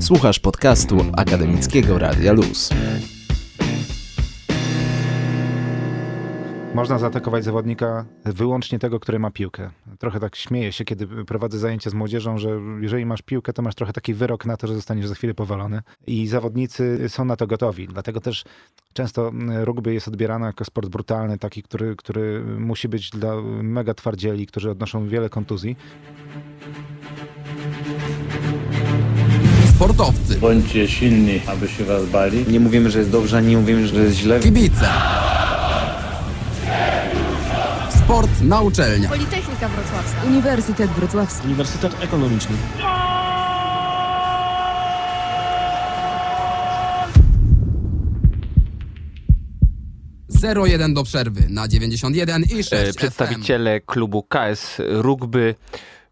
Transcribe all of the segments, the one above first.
Słuchasz podcastu Akademickiego Radia Luz. Można zaatakować zawodnika wyłącznie tego, który ma piłkę. Trochę tak śmieję się, kiedy prowadzę zajęcia z młodzieżą, że jeżeli masz piłkę, to masz trochę taki wyrok na to, że zostaniesz za chwilę powalony. I zawodnicy są na to gotowi. Dlatego też często rugby jest odbierany jako sport brutalny, taki, który, który musi być dla mega twardzieli, którzy odnoszą wiele kontuzji. Sportowcy, Bądźcie silni, aby się was bali. Nie mówimy, że jest dobrze, ani nie mówimy, że jest źle. kibice. Sport na uczelniach. Politechnika Wrocławska. Uniwersytet Wrocławski. Uniwersytet Ekonomiczny. Zero jeden do przerwy na 91 i 6 E, przedstawiciele klubu KS Rugby,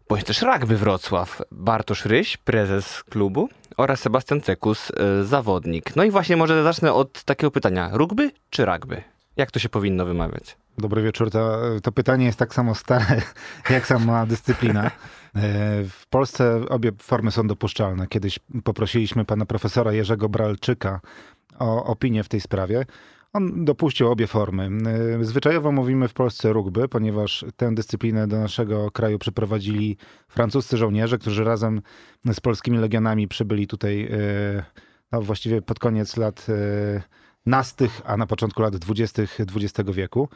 bądź też Rugby Wrocław, Bartosz Ryś, prezes klubu oraz Sebastian Cekus, e, zawodnik. No i właśnie może zacznę od takiego pytania. Rugby czy rugby? Jak to się powinno wymawiać? Dobry wieczór. To, to pytanie jest tak samo stare, jak sama dyscyplina. E, W Polsce obie formy są dopuszczalne. Kiedyś poprosiliśmy pana profesora Jerzego Bralczyka o opinię w tej sprawie. On dopuścił obie formy. E, Zwyczajowo mówimy w Polsce rugby, ponieważ tę dyscyplinę do naszego kraju przyprowadzili francuscy żołnierze, którzy razem z polskimi legionami przybyli tutaj e, no, właściwie pod koniec lat e, nastych, a na początku lat dwudziestych XX wieku.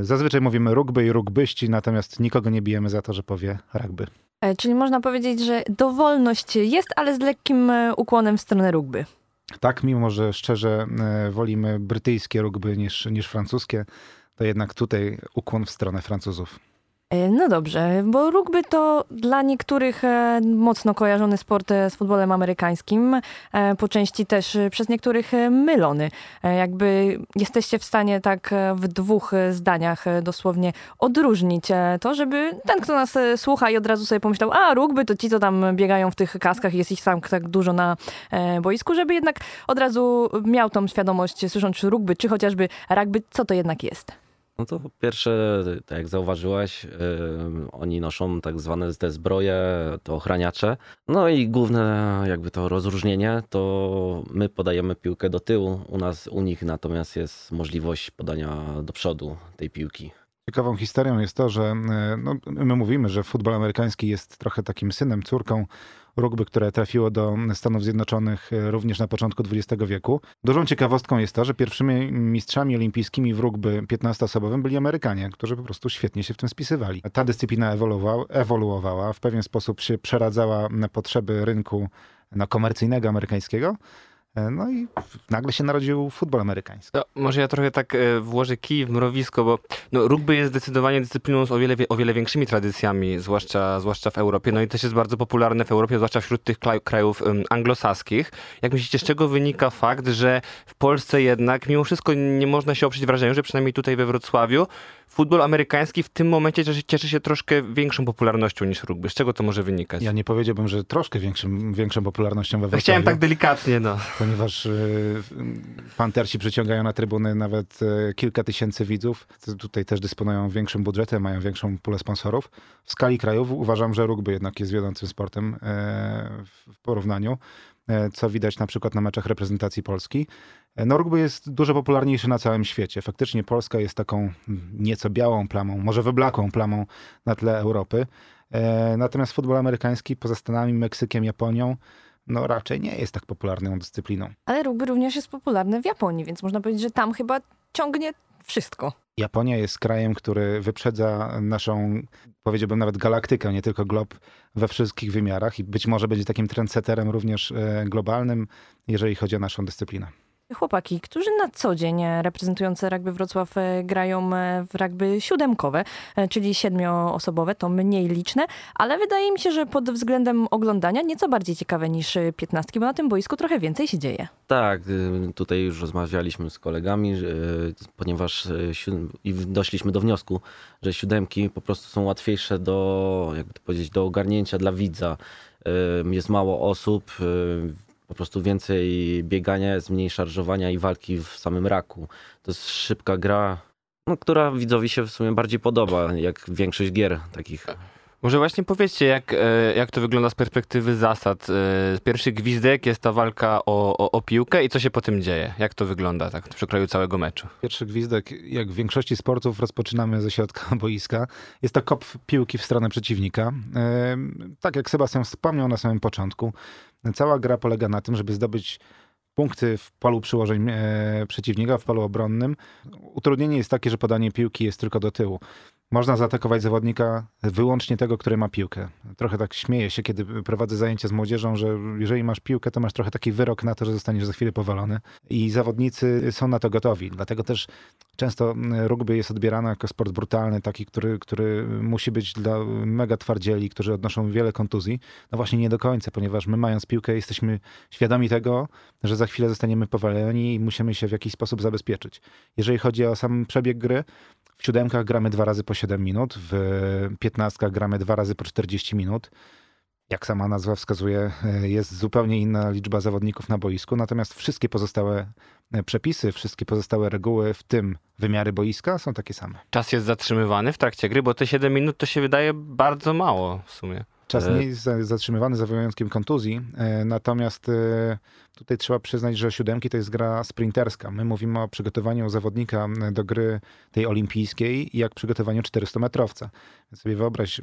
Zazwyczaj mówimy rugby i rugbyści, natomiast nikogo nie bijemy za to, że powie rugby. E, Czyli można powiedzieć, że dowolność jest, ale z lekkim e, ukłonem w stronę rugby. Tak, mimo że szczerze e, wolimy brytyjskie rugby niż, niż francuskie, to jednak tutaj ukłon w stronę Francuzów. E, No dobrze, bo rugby to dla niektórych e, mocno kojarzony sport e, z futbolem amerykańskim, po części też przez niektórych mylony. Jakby jesteście w stanie tak w dwóch zdaniach dosłownie odróżnić to, żeby ten, kto nas słucha i od razu sobie pomyślał, a rugby to ci, co tam biegają w tych kaskach, jest ich tam tak dużo na boisku, żeby jednak od razu miał tą świadomość, słysząc rugby, czy chociażby rugby, co to jednak jest. No to pierwsze, tak jak zauważyłaś, yy, oni noszą tak zwane te zbroje, to ochraniacze. No i główne jakby to rozróżnienie, to my podajemy piłkę do tyłu, u nas, u nich natomiast jest możliwość podania do przodu tej piłki. Ciekawą historią jest to, że e, no, my mówimy, że futbol amerykański jest trochę takim synem, córką rugby, które trafiło do Stanów Zjednoczonych e, również na początku XX wieku. Dużą ciekawostką jest to, że pierwszymi mistrzami olimpijskimi w rugby 15-osobowym byli Amerykanie, którzy po prostu świetnie się w tym spisywali. Ta dyscyplina ewoluowała, ewoluowała w pewien sposób się przeradzała na potrzeby rynku no, komercyjnego amerykańskiego. E, No i nagle się narodził futbol amerykański. No, może ja trochę tak e, włożę kij w mrowisko, bo no, rugby jest zdecydowanie dyscypliną z o wiele, wie- o wiele większymi tradycjami, zwłaszcza, zwłaszcza w Europie. No i też jest bardzo popularne w Europie, zwłaszcza wśród tych kraj- krajów anglosaskich. Jak myślicie, z czego wynika fakt, że w Polsce jednak mimo wszystko nie można się oprzeć wrażeniu, że przynajmniej tutaj we Wrocławiu futbol amerykański w tym momencie cieszy, cieszy się troszkę większą popularnością niż rugby. Z czego to może wynikać? Ja nie powiedziałbym, że troszkę większym, większą popularnością we No Wrocławiu. Chciałem tak delikatnie, no. Ponieważ y, Pantersi przyciągają na trybuny nawet y, kilka tysięcy widzów. Tutaj też dysponują większym budżetem, mają większą pulę sponsorów. W skali krajów uważam, że rugby jednak jest wiodącym sportem e, w- porównaniu, e, co widać na przykład na meczach reprezentacji Polski. E, No, rugby jest dużo popularniejszy na całym świecie. Faktycznie Polska jest taką nieco białą plamą, może wyblakłą plamą na tle Europy. E, Natomiast futbol amerykański poza Stanami, Meksykiem, Japonią no raczej nie jest tak popularną dyscypliną. Ale rugby również jest popularne w Japonii, więc można powiedzieć, że tam chyba ciągnie wszystko. Japonia jest krajem, który wyprzedza naszą, powiedziałbym nawet galaktykę, nie tylko glob, we wszystkich wymiarach i być może będzie takim trendsetterem również e, globalnym, jeżeli chodzi o naszą dyscyplinę. Chłopaki, którzy na co dzień e, reprezentujące rugby Wrocław e, grają e, w rugby siódemkowe, czyli siedmioosobowe, to mniej liczne, ale wydaje mi się, że pod względem oglądania nieco bardziej ciekawe niż piętnastki, bo na tym boisku trochę więcej się dzieje. Tak, y, tutaj już rozmawialiśmy z kolegami, y, ponieważ i doszliśmy do wniosku, że siódemki po prostu są łatwiejsze do, jakby to powiedzieć, do ogarnięcia dla widza. Jest mało osób, y, po prostu więcej biegania, jest mniej szarżowania i walki w samym raku. To jest szybka gra, no, która widzowi się w sumie bardziej podoba, jak większość gier takich. Może właśnie powiedzcie, jak, e, jak to wygląda z perspektywy zasad. E, Pierwszy gwizdek jest ta walka o, o, o piłkę i co się po tym dzieje? Jak to wygląda tak w przekroju całego meczu? Pierwszy gwizdek, jak w większości sportów, rozpoczynamy ze środka boiska. Jest to kop piłki w stronę przeciwnika. Em, Tak jak Sebastian wspomniał na samym początku, cała gra polega na tym, żeby zdobyć punkty w polu przyłożeń e, przeciwnika, w polu obronnym. Utrudnienie jest takie, że podanie piłki jest tylko do tyłu. Można zaatakować zawodnika wyłącznie tego, który ma piłkę. Trochę tak śmieję się, kiedy prowadzę zajęcia z młodzieżą, że jeżeli masz piłkę, to masz trochę taki wyrok na to, że zostaniesz za chwilę powalony. I zawodnicy są na to gotowi. Dlatego też często rugby jest odbierany jako sport brutalny, taki, który, który musi być dla mega twardzieli, którzy odnoszą wiele kontuzji. No właśnie nie do końca, ponieważ my mając piłkę jesteśmy świadomi tego, że za chwilę zostaniemy powaleni i musimy się w jakiś sposób zabezpieczyć. Jeżeli chodzi o sam przebieg gry, w siódemkach gramy dwa razy po 7 minut, w piętnastkach gramy dwa razy po 40 minut. Jak sama nazwa wskazuje, e, jest zupełnie inna liczba zawodników na boisku, natomiast wszystkie pozostałe e, przepisy, wszystkie pozostałe reguły, w tym wymiary boiska, są takie same. Czas jest zatrzymywany w trakcie gry, bo te 7 minut to się wydaje bardzo mało w sumie. Czas E, nie jest za- zatrzymywany za wyjątkiem kontuzji, e, natomiast e, tutaj trzeba przyznać, że siódemki to jest gra sprinterska. My mówimy o przygotowaniu zawodnika do gry tej olimpijskiej, jak przygotowaniu 400-metrowca. Więc sobie wyobraź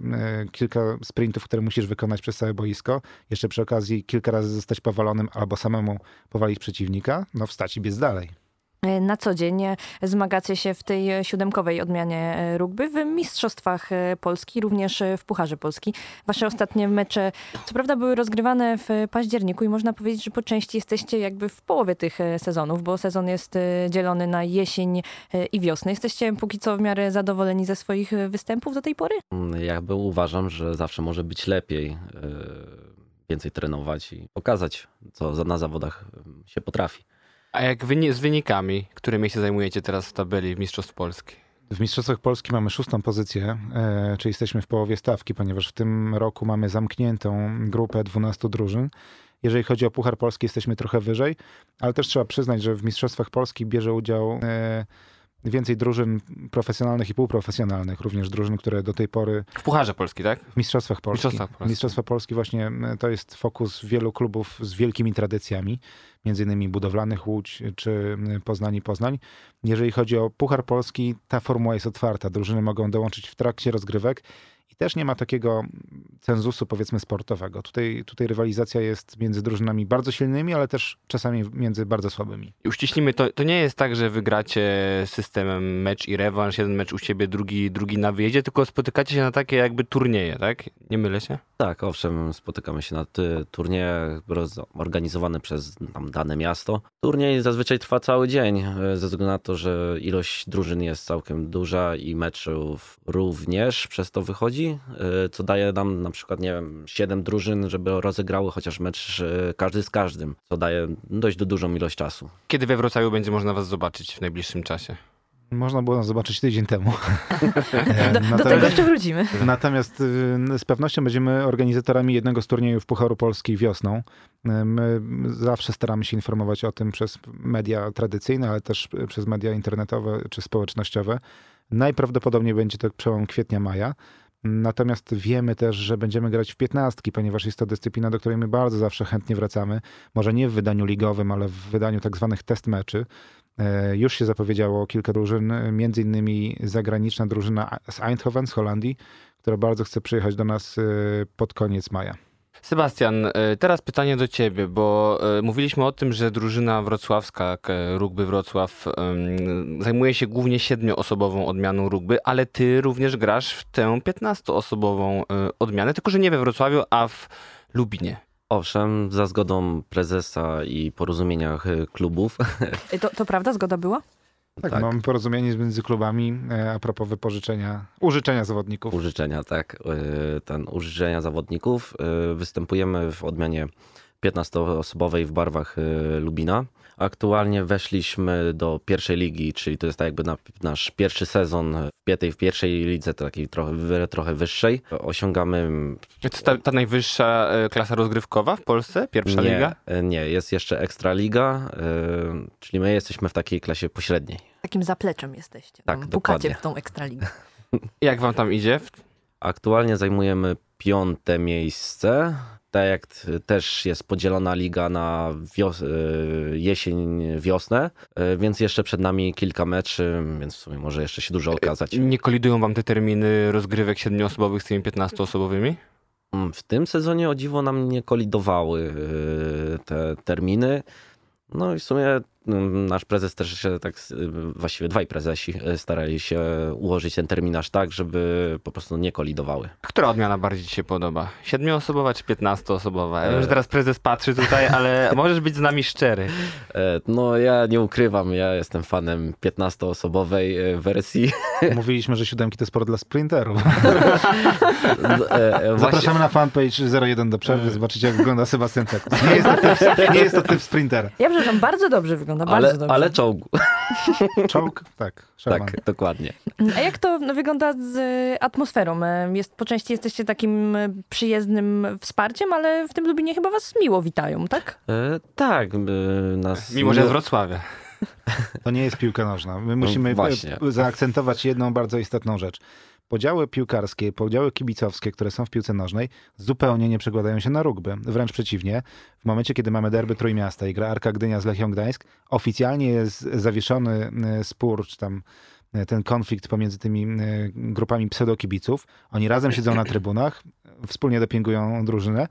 kilka sprintów, które musisz wykonać przez całe boisko, jeszcze przy okazji kilka razy zostać powalonym albo samemu powalić przeciwnika, no wstać i biec dalej. E, Na co dzień e, zmagacie się w tej e, siódemkowej odmianie rugby w Mistrzostwach Polski, również w Pucharze Polski. Wasze ostatnie mecze, co prawda, były rozgrywane w październiku i można powiedzieć, że po części jesteście jakby w połowie tych sezonów, bo sezon jest dzielony na jesień i wiosnę. Jesteście póki co w miarę zadowoleni ze swoich występów do tej pory? Mm, Jakby uważam, że zawsze może być lepiej, więcej trenować i pokazać, co na zawodach się potrafi. A jak wyni- z wynikami, które miejsce zajmujecie teraz w tabeli Mistrzostw Polski? W Mistrzostwach Polski mamy szóstą pozycję, e, czyli jesteśmy w połowie stawki, ponieważ w tym roku mamy zamkniętą grupę 12 drużyn. Jeżeli chodzi o Puchar Polski, jesteśmy trochę wyżej, ale też trzeba przyznać, że w Mistrzostwach Polski bierze udział e, więcej drużyn profesjonalnych i półprofesjonalnych, również drużyn, które do tej pory W Pucharze Polski, tak? w Mistrzostwach Polski. Mistrzostwach Polski. Mistrzostwa Polski właśnie to jest fokus wielu klubów z wielkimi tradycjami, między innymi budowlanych Łódź czy Poznań i Poznań. Jeżeli chodzi o Puchar Polski, ta formuła jest otwarta. Drużyny mogą dołączyć w trakcie rozgrywek i też nie ma takiego cenzusu powiedzmy sportowego. Tutaj, tutaj rywalizacja jest między drużynami bardzo silnymi, ale też czasami między bardzo słabymi. I uściślimy, to, to nie jest tak, że wygracie systemem mecz i rewanż, jeden mecz u siebie, drugi, drugi na wyjeździe, tylko spotykacie się na takie jakby turnieje, tak? Nie mylę się? Tak, owszem, spotykamy się na turnieje organizowane przez tam dane miasto. Turniej zazwyczaj trwa cały dzień, e, ze względu na to, że ilość drużyn jest całkiem duża i meczów również przez to wychodzi, e, co daje nam na przykład, nie wiem, 7 drużyn, żeby rozegrały chociaż mecz e, każdy z każdym, co daje dość dużą ilość czasu. Kiedy we Wrocławiu będzie można was zobaczyć w najbliższym czasie? Można było nas zobaczyć tydzień temu. Do, do natomiast- tego jeszcze wrócimy. Natomiast y, z pewnością będziemy organizatorami jednego z turniejów Pucharu Polski wiosną. Y, My zawsze staramy się informować o tym przez media tradycyjne, ale też przez media internetowe czy społecznościowe. Najprawdopodobniej będzie to przełom kwietnia-maja. Natomiast wiemy też, że będziemy grać w piętnastki, ponieważ jest to dyscyplina, do której my bardzo zawsze chętnie wracamy. Może nie w wydaniu ligowym, ale w wydaniu tak zwanych test meczy. E, Już się zapowiedziało kilka drużyn, między innymi zagraniczna drużyna z Eindhoven z Holandii, która bardzo chce przyjechać do nas e, pod koniec maja. Sebastian, y, teraz pytanie do ciebie, bo y, mówiliśmy o tym, że drużyna wrocławska, k- rugby Wrocław, zajmuje się głównie siedmioosobową odmianą rugby, ale ty również grasz w tę 15-osobową y, odmianę, tylko że nie we Wrocławiu, a w Lubinie. Owszem, za zgodą prezesa i porozumieniach e, klubów. E, To, to prawda? Zgoda była? Tak, Tak. mamy porozumienie między klubami e, a propos wypożyczenia, użyczenia zawodników. Użyczenia, tak. y, Ten użyczenia zawodników. Y, Występujemy w odmianie 15-osobowej w barwach y, Lubina. Aktualnie weszliśmy do pierwszej ligi, czyli to jest tak jakby na, nasz pierwszy sezon w, piętej, w pierwszej lidze, takiej trochę, trochę wyższej. Osiągamy To jest ta, ta najwyższa y, klasa rozgrywkowa w Polsce? Pierwsza nie, liga? y, Nie, jest jeszcze Ekstraliga, czyli my jesteśmy w takiej klasie pośredniej. Takim zapleczem jesteście. Tak, Pukacie dokładnie. w tą ekstraligę. Jak wam tam idzie Aktualnie zajmujemy piąte miejsce. Tak jak też jest podzielona liga na wios- y, jesień, wiosnę, y, więc jeszcze przed nami kilka meczy, więc w sumie może jeszcze się dużo okazać. Nie kolidują wam te terminy rozgrywek siedmioosobowych z tymi 15-osobowymi? Mm, W tym sezonie o dziwo nam nie kolidowały te terminy. No i w sumie nasz prezes też się tak, właściwie dwaj prezesi y, starali się ułożyć ten terminarz tak, żeby po prostu nie kolidowały. Która odmiana bardziej ci się podoba? Siedmioosobowa czy 15-osobowa? Ja wiem, że E. teraz prezes patrzy tutaj, ale możesz być z nami szczery. E, No ja nie ukrywam, ja jestem fanem 15-osobowej e, wersji. Mówiliśmy, że siódemki to sport dla sprinterów. E, e, właśnie- Zapraszamy na fanpage 01 do przerwy, zobaczycie jak wygląda Sebastian. Nie jest to typ, nie jest to typ sprintera. Ja przepraszam, bardzo dobrze wygląda, bardzo ale, dobrze. ale czołgu. Czołg? Tak, Sherman. Tak, dokładnie. A jak to wygląda z e, atmosferą? E, Jest, po części jesteście takim e, przyjezdnym wsparciem, ale w tym Lubinie chyba was miło witają, tak? E, tak, e, nas... Mimo, że z Wrocławia. To nie jest piłka nożna. My musimy No zaakcentować jedną bardzo istotną rzecz. Podziały piłkarskie, podziały kibicowskie, które są w piłce nożnej, zupełnie nie przekładają się na rugby. Wręcz przeciwnie. W momencie, kiedy mamy derby Trójmiasta i gra Arka Gdynia z Lechią Gdańsk, oficjalnie jest zawieszony e, spór, czy tam e, ten konflikt pomiędzy tymi e, grupami pseudokibiców. Oni razem siedzą na trybunach, wspólnie dopingują drużynę,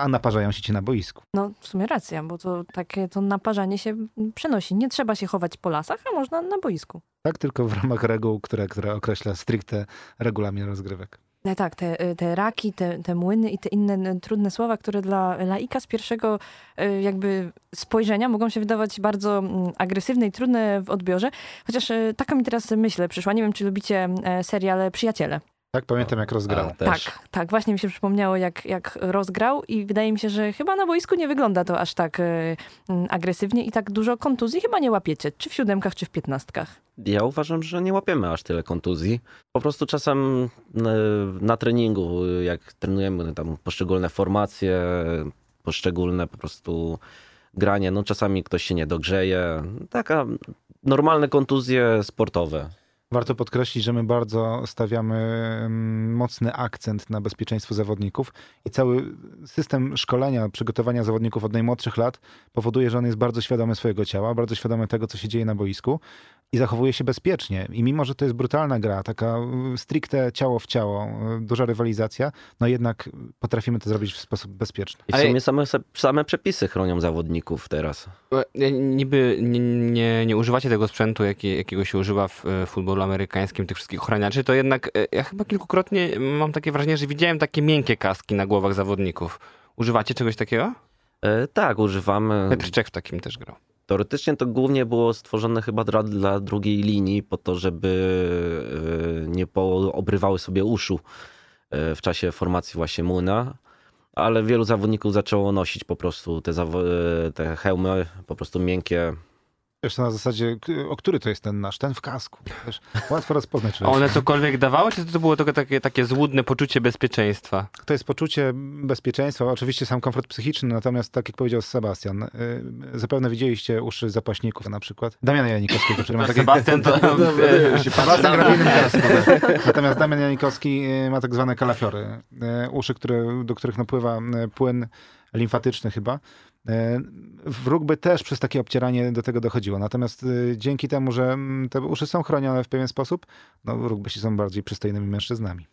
a naparzają się ci na boisku. No w sumie racja, bo to takie to naparzanie się przenosi. Nie trzeba się chować po lasach, a można na boisku. Tak, tylko w ramach reguł, które, które określa stricte regulamin rozgrywek. No tak, te, e, te raki, te, te młyny i te inne trudne słowa, które dla laika z pierwszego e, jakby spojrzenia mogą się wydawać bardzo agresywne i trudne w odbiorze. Chociaż taka mi teraz myśl przyszła. Nie wiem, czy lubicie e, serial Przyjaciele. Tak, pamiętam jak rozgrał. A, też. Tak, tak, właśnie mi się przypomniało, jak, jak rozgrał i wydaje mi się, że chyba na boisku nie wygląda to aż tak mm, agresywnie i tak dużo kontuzji chyba nie łapiecie, czy w siódemkach, czy w piętnastkach. Ja uważam, że nie łapiemy aż tyle kontuzji. Po prostu czasem e, na treningu, jak trenujemy tam poszczególne formacje, poszczególne po prostu granie, no czasami ktoś się nie dogrzeje. Taka normalne kontuzje sportowe. Warto podkreślić, że my bardzo stawiamy mm, mocny akcent na bezpieczeństwo zawodników i cały system szkolenia, przygotowania zawodników od najmłodszych lat powoduje, że on jest bardzo świadomy swojego ciała, bardzo świadomy tego, co się dzieje na boisku i zachowuje się bezpiecznie. I mimo, że to jest brutalna gra, taka y, stricte ciało w ciało, y, duża rywalizacja, no jednak potrafimy to zrobić w sposób bezpieczny. I w Ale- sumie same, same przepisy chronią zawodników teraz. E, Niby nie, nie, nie używacie tego sprzętu, jaki, jakiego się używa w e, futbolu amerykańskim, tych wszystkich ochraniaczy, to jednak e, ja chyba kilkukrotnie mam takie wrażenie, że widziałem takie miękkie kaski na głowach zawodników. Używacie czegoś takiego? E, tak, używamy. Petr Czech w takim też grał. Teoretycznie to głównie było stworzone chyba dla, dla drugiej linii, po to, żeby e, nie obrywały sobie uszu e, w czasie formacji właśnie Młyna. Ale wielu zawodników zaczęło nosić po prostu te, e, te hełmy, po prostu miękkie. Wiesz, to na zasadzie, o który to jest ten nasz, ten w kasku. Wiesz, łatwo rozpoznać. A one cokolwiek dawały, czy to było tylko takie, takie złudne poczucie bezpieczeństwa? To jest poczucie bezpieczeństwa, oczywiście sam komfort psychiczny, natomiast tak jak powiedział Sebastian, y, zapewne widzieliście uszy zapaśników na przykład. Damiana Janikowskiego, który ma takie... Sebastian to... Sebastian gra w innym kasku. tak. Natomiast Damian Janikowski y, ma tak zwane kalafiory. Y, Uszy, które, do których napływa y, płyn limfatyczny chyba. Y, W rugby też przez takie obcieranie do tego dochodziło. Natomiast y, dzięki temu, że mm, te uszy są chronione w pewien sposób, no rugbyści są bardziej przystojnymi mężczyznami.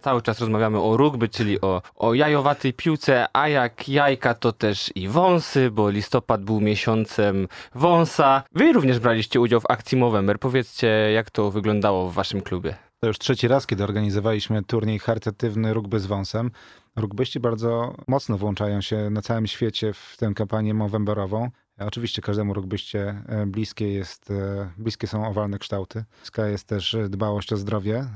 Cały czas rozmawiamy o rugby, czyli o, o jajowatej piłce, a jak jajka to też i wąsy, bo listopad był miesiącem wąsa. Wy również braliście udział w akcji Movember. Powiedzcie, jak to wyglądało w waszym klubie? To już trzeci raz, kiedy organizowaliśmy turniej charytatywny rugby z wąsem. Rugbyści bardzo mocno włączają się na całym świecie w tę kampanię movemberową. Oczywiście każdemu rugbyście e, bliskie, jest, e, bliskie są owalne kształty. Bliska jest też e, dbałość o zdrowie.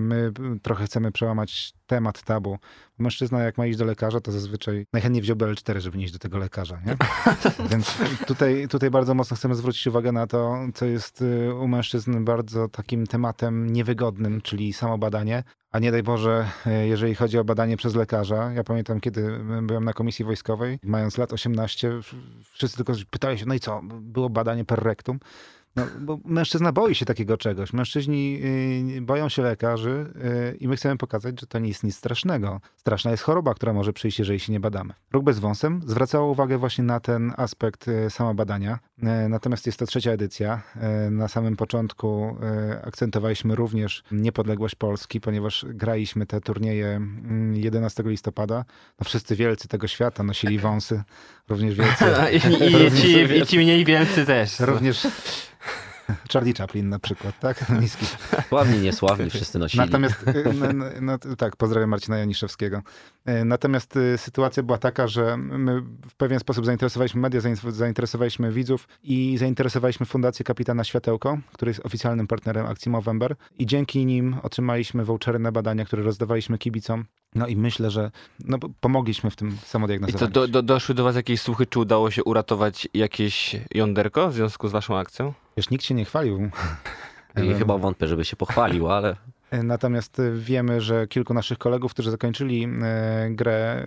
My trochę chcemy przełamać temat tabu. Mężczyzna jak ma iść do lekarza, to zazwyczaj najchętniej wziąłby L4, żeby nie iść do tego lekarza. Nie? Więc tutaj, tutaj bardzo mocno chcemy zwrócić uwagę na to, co jest u mężczyzn bardzo takim tematem niewygodnym, czyli samo badanie. A nie daj Boże, y, jeżeli chodzi o badanie przez lekarza. Ja pamiętam, kiedy byłem na komisji wojskowej, mając lat 18, w- wszyscy tylko pytali się, no i co, było badanie per rectum. No, bo mężczyzna boi się takiego czegoś. Mężczyźni y, boją się lekarzy y, i my chcemy pokazać, że to nie jest nic strasznego. Straszna jest choroba, która może przyjść, jeżeli się nie badamy. Ruch bez wąsem zwracało uwagę właśnie na ten aspekt y, samobadania. Y, natomiast jest to trzecia edycja. Na samym początku akcentowaliśmy również niepodległość Polski, ponieważ graliśmy te turnieje mm, 11 listopada. No, wszyscy wielcy tego świata nosili wąsy, również wielcy. I, i, ci, I ci mniej wielcy też. Również Charlie Chaplin na przykład, tak? Niski. Sławni, niesławni, wszyscy nosili. Natomiast, y, no, no, tak, pozdrawiam Marcina Janiszewskiego. Y, Natomiast y, sytuacja była taka, że my w pewien sposób zainteresowaliśmy media, zain- zainteresowaliśmy widzów i zainteresowaliśmy Fundację Kapitana Światełko, który jest oficjalnym partnerem akcji Movember i dzięki nim otrzymaliśmy vouchery na badania, które rozdawaliśmy kibicom. No i myślę, że no, pomogliśmy w tym I to samodiagnozowaniu. do, do, doszły do was jakieś słuchy, czy udało się uratować jakieś jąderko w związku z waszą akcją? Wiesz, nikt się nie chwalił. I chyba wątpię, żeby się pochwalił, ale Natomiast y, wiemy, że kilku naszych kolegów, którzy zakończyli e, grę,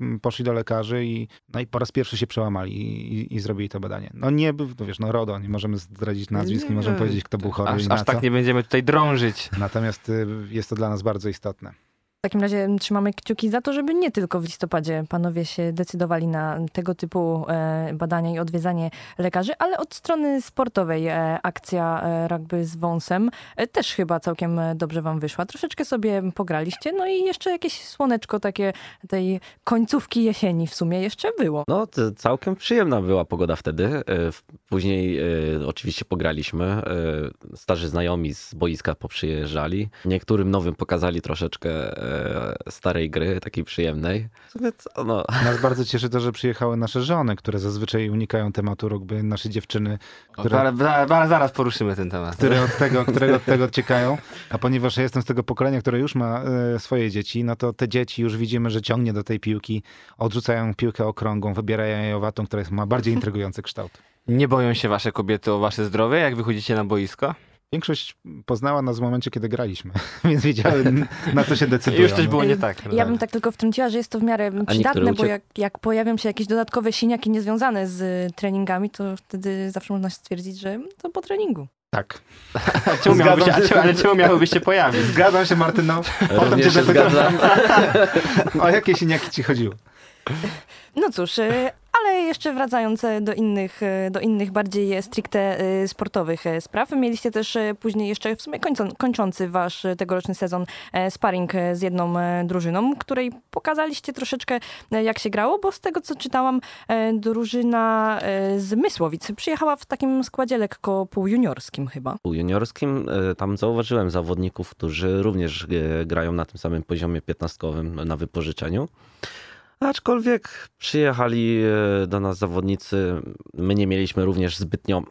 e, poszli do lekarzy i, no i po raz pierwszy się przełamali i, i zrobili to badanie. No nie, no wiesz, no RODO, nie możemy zdradzić nazwisk, nie, możemy powiedzieć, kto był chory Aż, aż tak nie będziemy tutaj drążyć. Natomiast jest to dla nas bardzo istotne. W takim razie trzymamy kciuki za to, żeby nie tylko w listopadzie panowie się decydowali na tego typu e, badania i odwiedzanie lekarzy, ale od strony sportowej e, akcja e, rugby z wąsem też chyba całkiem dobrze wam wyszła. Troszeczkę sobie pograliście, no i jeszcze jakieś słoneczko takie tej końcówki jesieni w sumie jeszcze było. no, całkiem przyjemna była pogoda wtedy. Później oczywiście pograliśmy. Starzy znajomi z boiska poprzyjeżdżali. Niektórym nowym pokazali troszeczkę starej gry, takiej przyjemnej. Co, no, Nas bardzo cieszy to, że przyjechały nasze żony, które zazwyczaj unikają tematu rugby, nasze dziewczyny, które, Zaraz, zaraz, zaraz poruszymy ten temat. które od tego, które od tego ciekają. A ponieważ ja jestem z tego pokolenia, które już ma e, swoje dzieci, no to te dzieci już widzimy, że ciągnie do tej piłki, odrzucają piłkę okrągłą, wybierają jajowatą, która jest, ma bardziej intrygujący kształt. Nie boją się wasze kobiety o wasze zdrowie, jak wychodzicie na boisko? Większość poznała nas w momencie, kiedy graliśmy, więc wiedziały, na co się I decydują. już coś było nie tak. Ja bym tak tylko wtrąciła, że jest to w miarę przydatne, bo jak, jak pojawią się jakieś dodatkowe siniaki niezwiązane z treningami, to wtedy zawsze można stwierdzić, że to po treningu. Tak. A czemu miałyby się, się. ale czemu miałyby się pojawić? Zgadzam się, Martyno. Potem cię się zapytam, zgadzam. o jakie siniaki ci chodziło. No cóż, y, ale jeszcze wracając e, do innych, e, do innych bardziej stricte e, sportowych e, spraw, mieliście też e, później jeszcze w sumie kończą, kończący wasz e, tegoroczny sezon e, sparring e, z jedną e, drużyną, której pokazaliście troszeczkę e, jak się grało, bo z tego co czytałam, e, drużyna e, z Mysłowic przyjechała w takim składzie lekko półjuniorskim chyba. U juniorskim e, tam zauważyłem zawodników, którzy również e, grają na tym samym poziomie piętnastkowym na wypożyczeniu. Aczkolwiek przyjechali e, do nas zawodnicy, my nie mieliśmy również zbytnio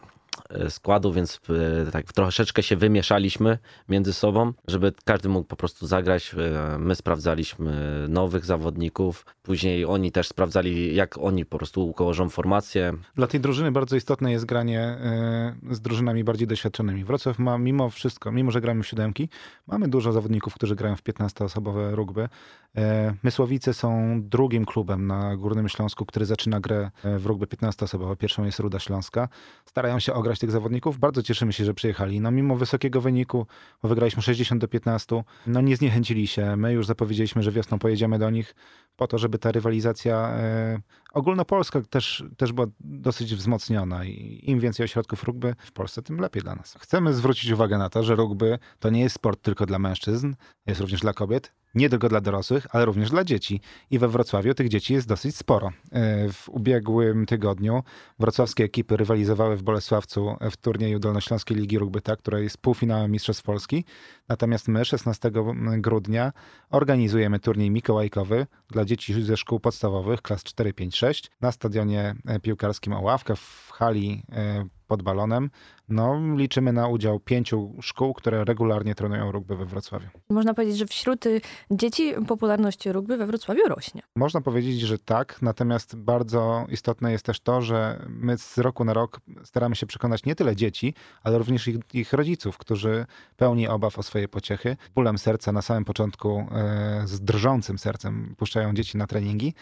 składu, więc e, tak troszeczkę się wymieszaliśmy między sobą, żeby każdy mógł po prostu zagrać. E, My sprawdzaliśmy nowych zawodników, później oni też sprawdzali, jak oni po prostu ułożą formację. Dla tej drużyny bardzo istotne jest granie e, z drużynami bardziej doświadczonymi. Wrocław ma mimo wszystko, mimo że gramy w siódemki, mamy dużo zawodników, którzy grają w 15-osobowe rugby. E, Mysłowice są drugim klubem na Górnym Śląsku, który zaczyna grę e, w rugby 15-osobową. Pierwszą jest Ruda Śląska. Starają się ograć tych zawodników. Bardzo cieszymy się, że przyjechali. No mimo wysokiego wyniku, bo wygraliśmy 60 do 15, no nie zniechęcili się. My już zapowiedzieliśmy, że wiosną pojedziemy do nich po to, żeby ta rywalizacja e, ogólnopolska też, też była dosyć wzmocniona i im więcej ośrodków rugby w Polsce, tym lepiej dla nas. Chcemy zwrócić uwagę na to, że rugby to nie jest sport tylko dla mężczyzn, jest również dla kobiet, nie tylko dla dorosłych, ale również dla dzieci. I we Wrocławiu tych dzieci jest dosyć sporo. E, W ubiegłym tygodniu wrocławskie ekipy rywalizowały w Bolesławcu w turnieju Dolnośląskiej Ligi Rugby, tak, która jest półfinałem Mistrzostw Polski. Natomiast my 16 grudnia organizujemy turniej mikołajkowy dla dzieci ze szkół podstawowych klas 4, 5, 6 na stadionie e, piłkarskim Oławka w hali e, pod balonem. No, liczymy na udział pięciu szkół, które regularnie trenują rugby we Wrocławiu. Można powiedzieć, że wśród y, dzieci popularność rugby we Wrocławiu rośnie. Można powiedzieć, że tak, natomiast bardzo istotne jest też to, że my z roku na rok staramy się przekonać nie tyle dzieci, ale również ich, ich rodziców, którzy pełni obaw o swoje pociechy. Bólem serca na samym początku, e, z drżącym sercem puszczają dzieci na treningi,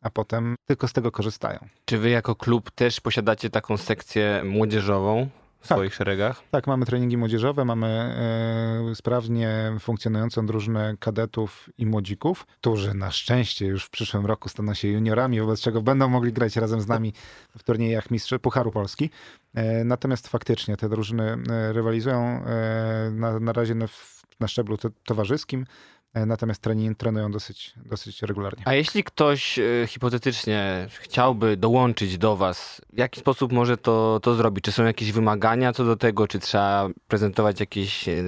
a potem tylko z tego korzystają. Czy wy jako klub też posiadacie taką sekcję młodzieżową w swoich szeregach? Tak, mamy treningi młodzieżowe, mamy e, sprawnie funkcjonującą drużynę kadetów i młodzików, którzy na szczęście już w przyszłym roku staną się juniorami, wobec czego będą mogli grać razem z nami w turniejach Mistrz Pucharu Polski. E, natomiast faktycznie te drużyny e, rywalizują na, na razie na, na szczeblu to, towarzyskim, natomiast trening, trenują dosyć, dosyć regularnie. A jeśli ktoś e, hipotetycznie chciałby dołączyć do was, w jaki sposób może to, to zrobić? Czy są jakieś wymagania co do tego? Czy trzeba prezentować jakieś e,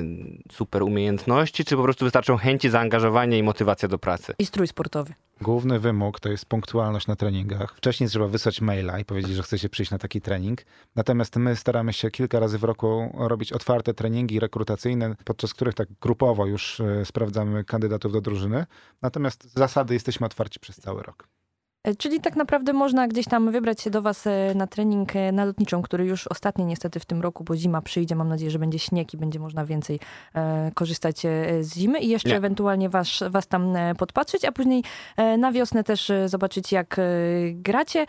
super umiejętności? Czy po prostu wystarczą chęci, zaangażowanie i motywacja do pracy? I strój sportowy. Główny wymóg to jest punktualność na treningach. Wcześniej trzeba wysłać maila i powiedzieć, że chce się przyjść na taki trening. Natomiast my staramy się kilka razy w roku robić otwarte treningi rekrutacyjne, podczas których tak grupowo już e, sprawdzamy kandydatów do drużyny. Natomiast zasady jesteśmy otwarci przez cały rok. E, Czyli tak naprawdę można gdzieś tam wybrać się do Was e, na trening e, na lotniczą, który już ostatni niestety w tym roku, bo zima przyjdzie. Mam nadzieję, że będzie śnieg i będzie można więcej korzystać z zimy i jeszcze Nie. ewentualnie was, was tam podpatrzeć, a później na wiosnę też zobaczyć, jak gracie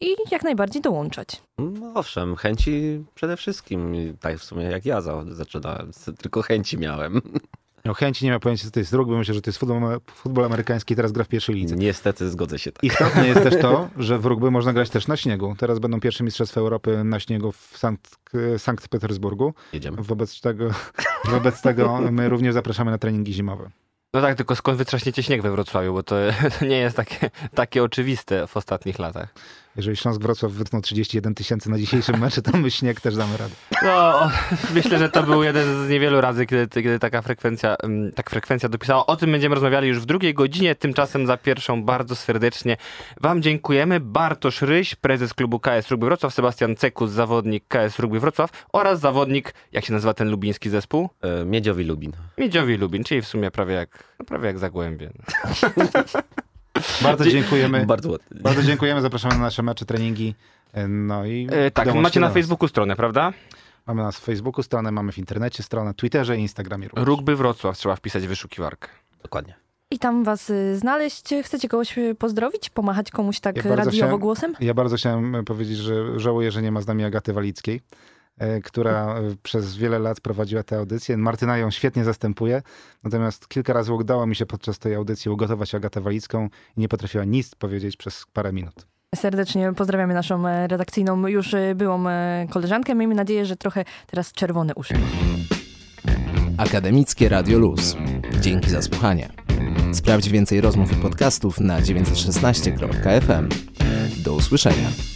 i jak najbardziej dołączać. No owszem, chęci przede wszystkim. Tak w sumie jak ja za- zaczynałem, tylko chęci miałem. No, chęci nie ma pojęcia, co to jest rugby. Myślę, że to jest futbol, futbol amerykański teraz gra w pierwszej lidze. Niestety zgodzę się tak. Istotne jest też to, że w rugby można grać też na śniegu. Teraz będą pierwsze Mistrzostwa Europy na śniegu w Sankt, Sankt Petersburgu. Jedziemy. Wobec tego, wobec tego my również zapraszamy na treningi zimowe. No tak, tylko skąd wytrzaśniecie śnieg we Wrocławiu, bo to, to nie jest takie, takie oczywiste w ostatnich latach. Jeżeli Śląsk Wrocław wytnął 31 tysięcy na dzisiejszym meczu, to my śnieg też damy radę. No, myślę, że to był jeden z niewielu razy, kiedy, kiedy taka frekwencja, mm, tak frekwencja dopisała. O tym będziemy rozmawiali już w drugiej godzinie, tymczasem za pierwszą bardzo serdecznie Wam dziękujemy. Bartosz Ryś, prezes klubu KS Rugby Wrocław, Sebastian Cekus, zawodnik KS Rugby Wrocław oraz zawodnik, jak się nazywa ten lubiński zespół? E, Miedziowi Lubin. Miedziowi Lubin, czyli w sumie prawie jak, no prawie jak Zagłębie. Bardzo dziękujemy. Bardzo ładnie. Bardzo dziękujemy, zapraszamy na nasze mecze, treningi. No i E, tak, macie na. Facebooku stronę, prawda? Mamy nas w Facebooku stronę, mamy w internecie stronę, Twitterze i Instagramie również. Rugby Wrocław trzeba wpisać w wyszukiwarkę. Dokładnie. I tam Was y, znaleźć. Chcecie kogoś y, pozdrowić? Pomachać komuś tak Ja radiowo chciałem- głosem? Ja bardzo chciałem e, powiedzieć, że żałuję, że nie ma z nami Agaty Walickiej, e, która e, przez wiele lat prowadziła tę audycję. Martyna ją świetnie zastępuje, natomiast kilka razy udało mi się podczas tej audycji ugotować Agatę Walicką i nie potrafiła nic powiedzieć przez parę minut. Serdecznie pozdrawiamy naszą e, redakcyjną, już e, byłą e, koleżankę. Miejmy nadzieję, że trochę teraz czerwone uszy. Akademickie Radio Luz. Dzięki za słuchanie. Sprawdź więcej rozmów i podcastów na 916.fm. Do usłyszenia.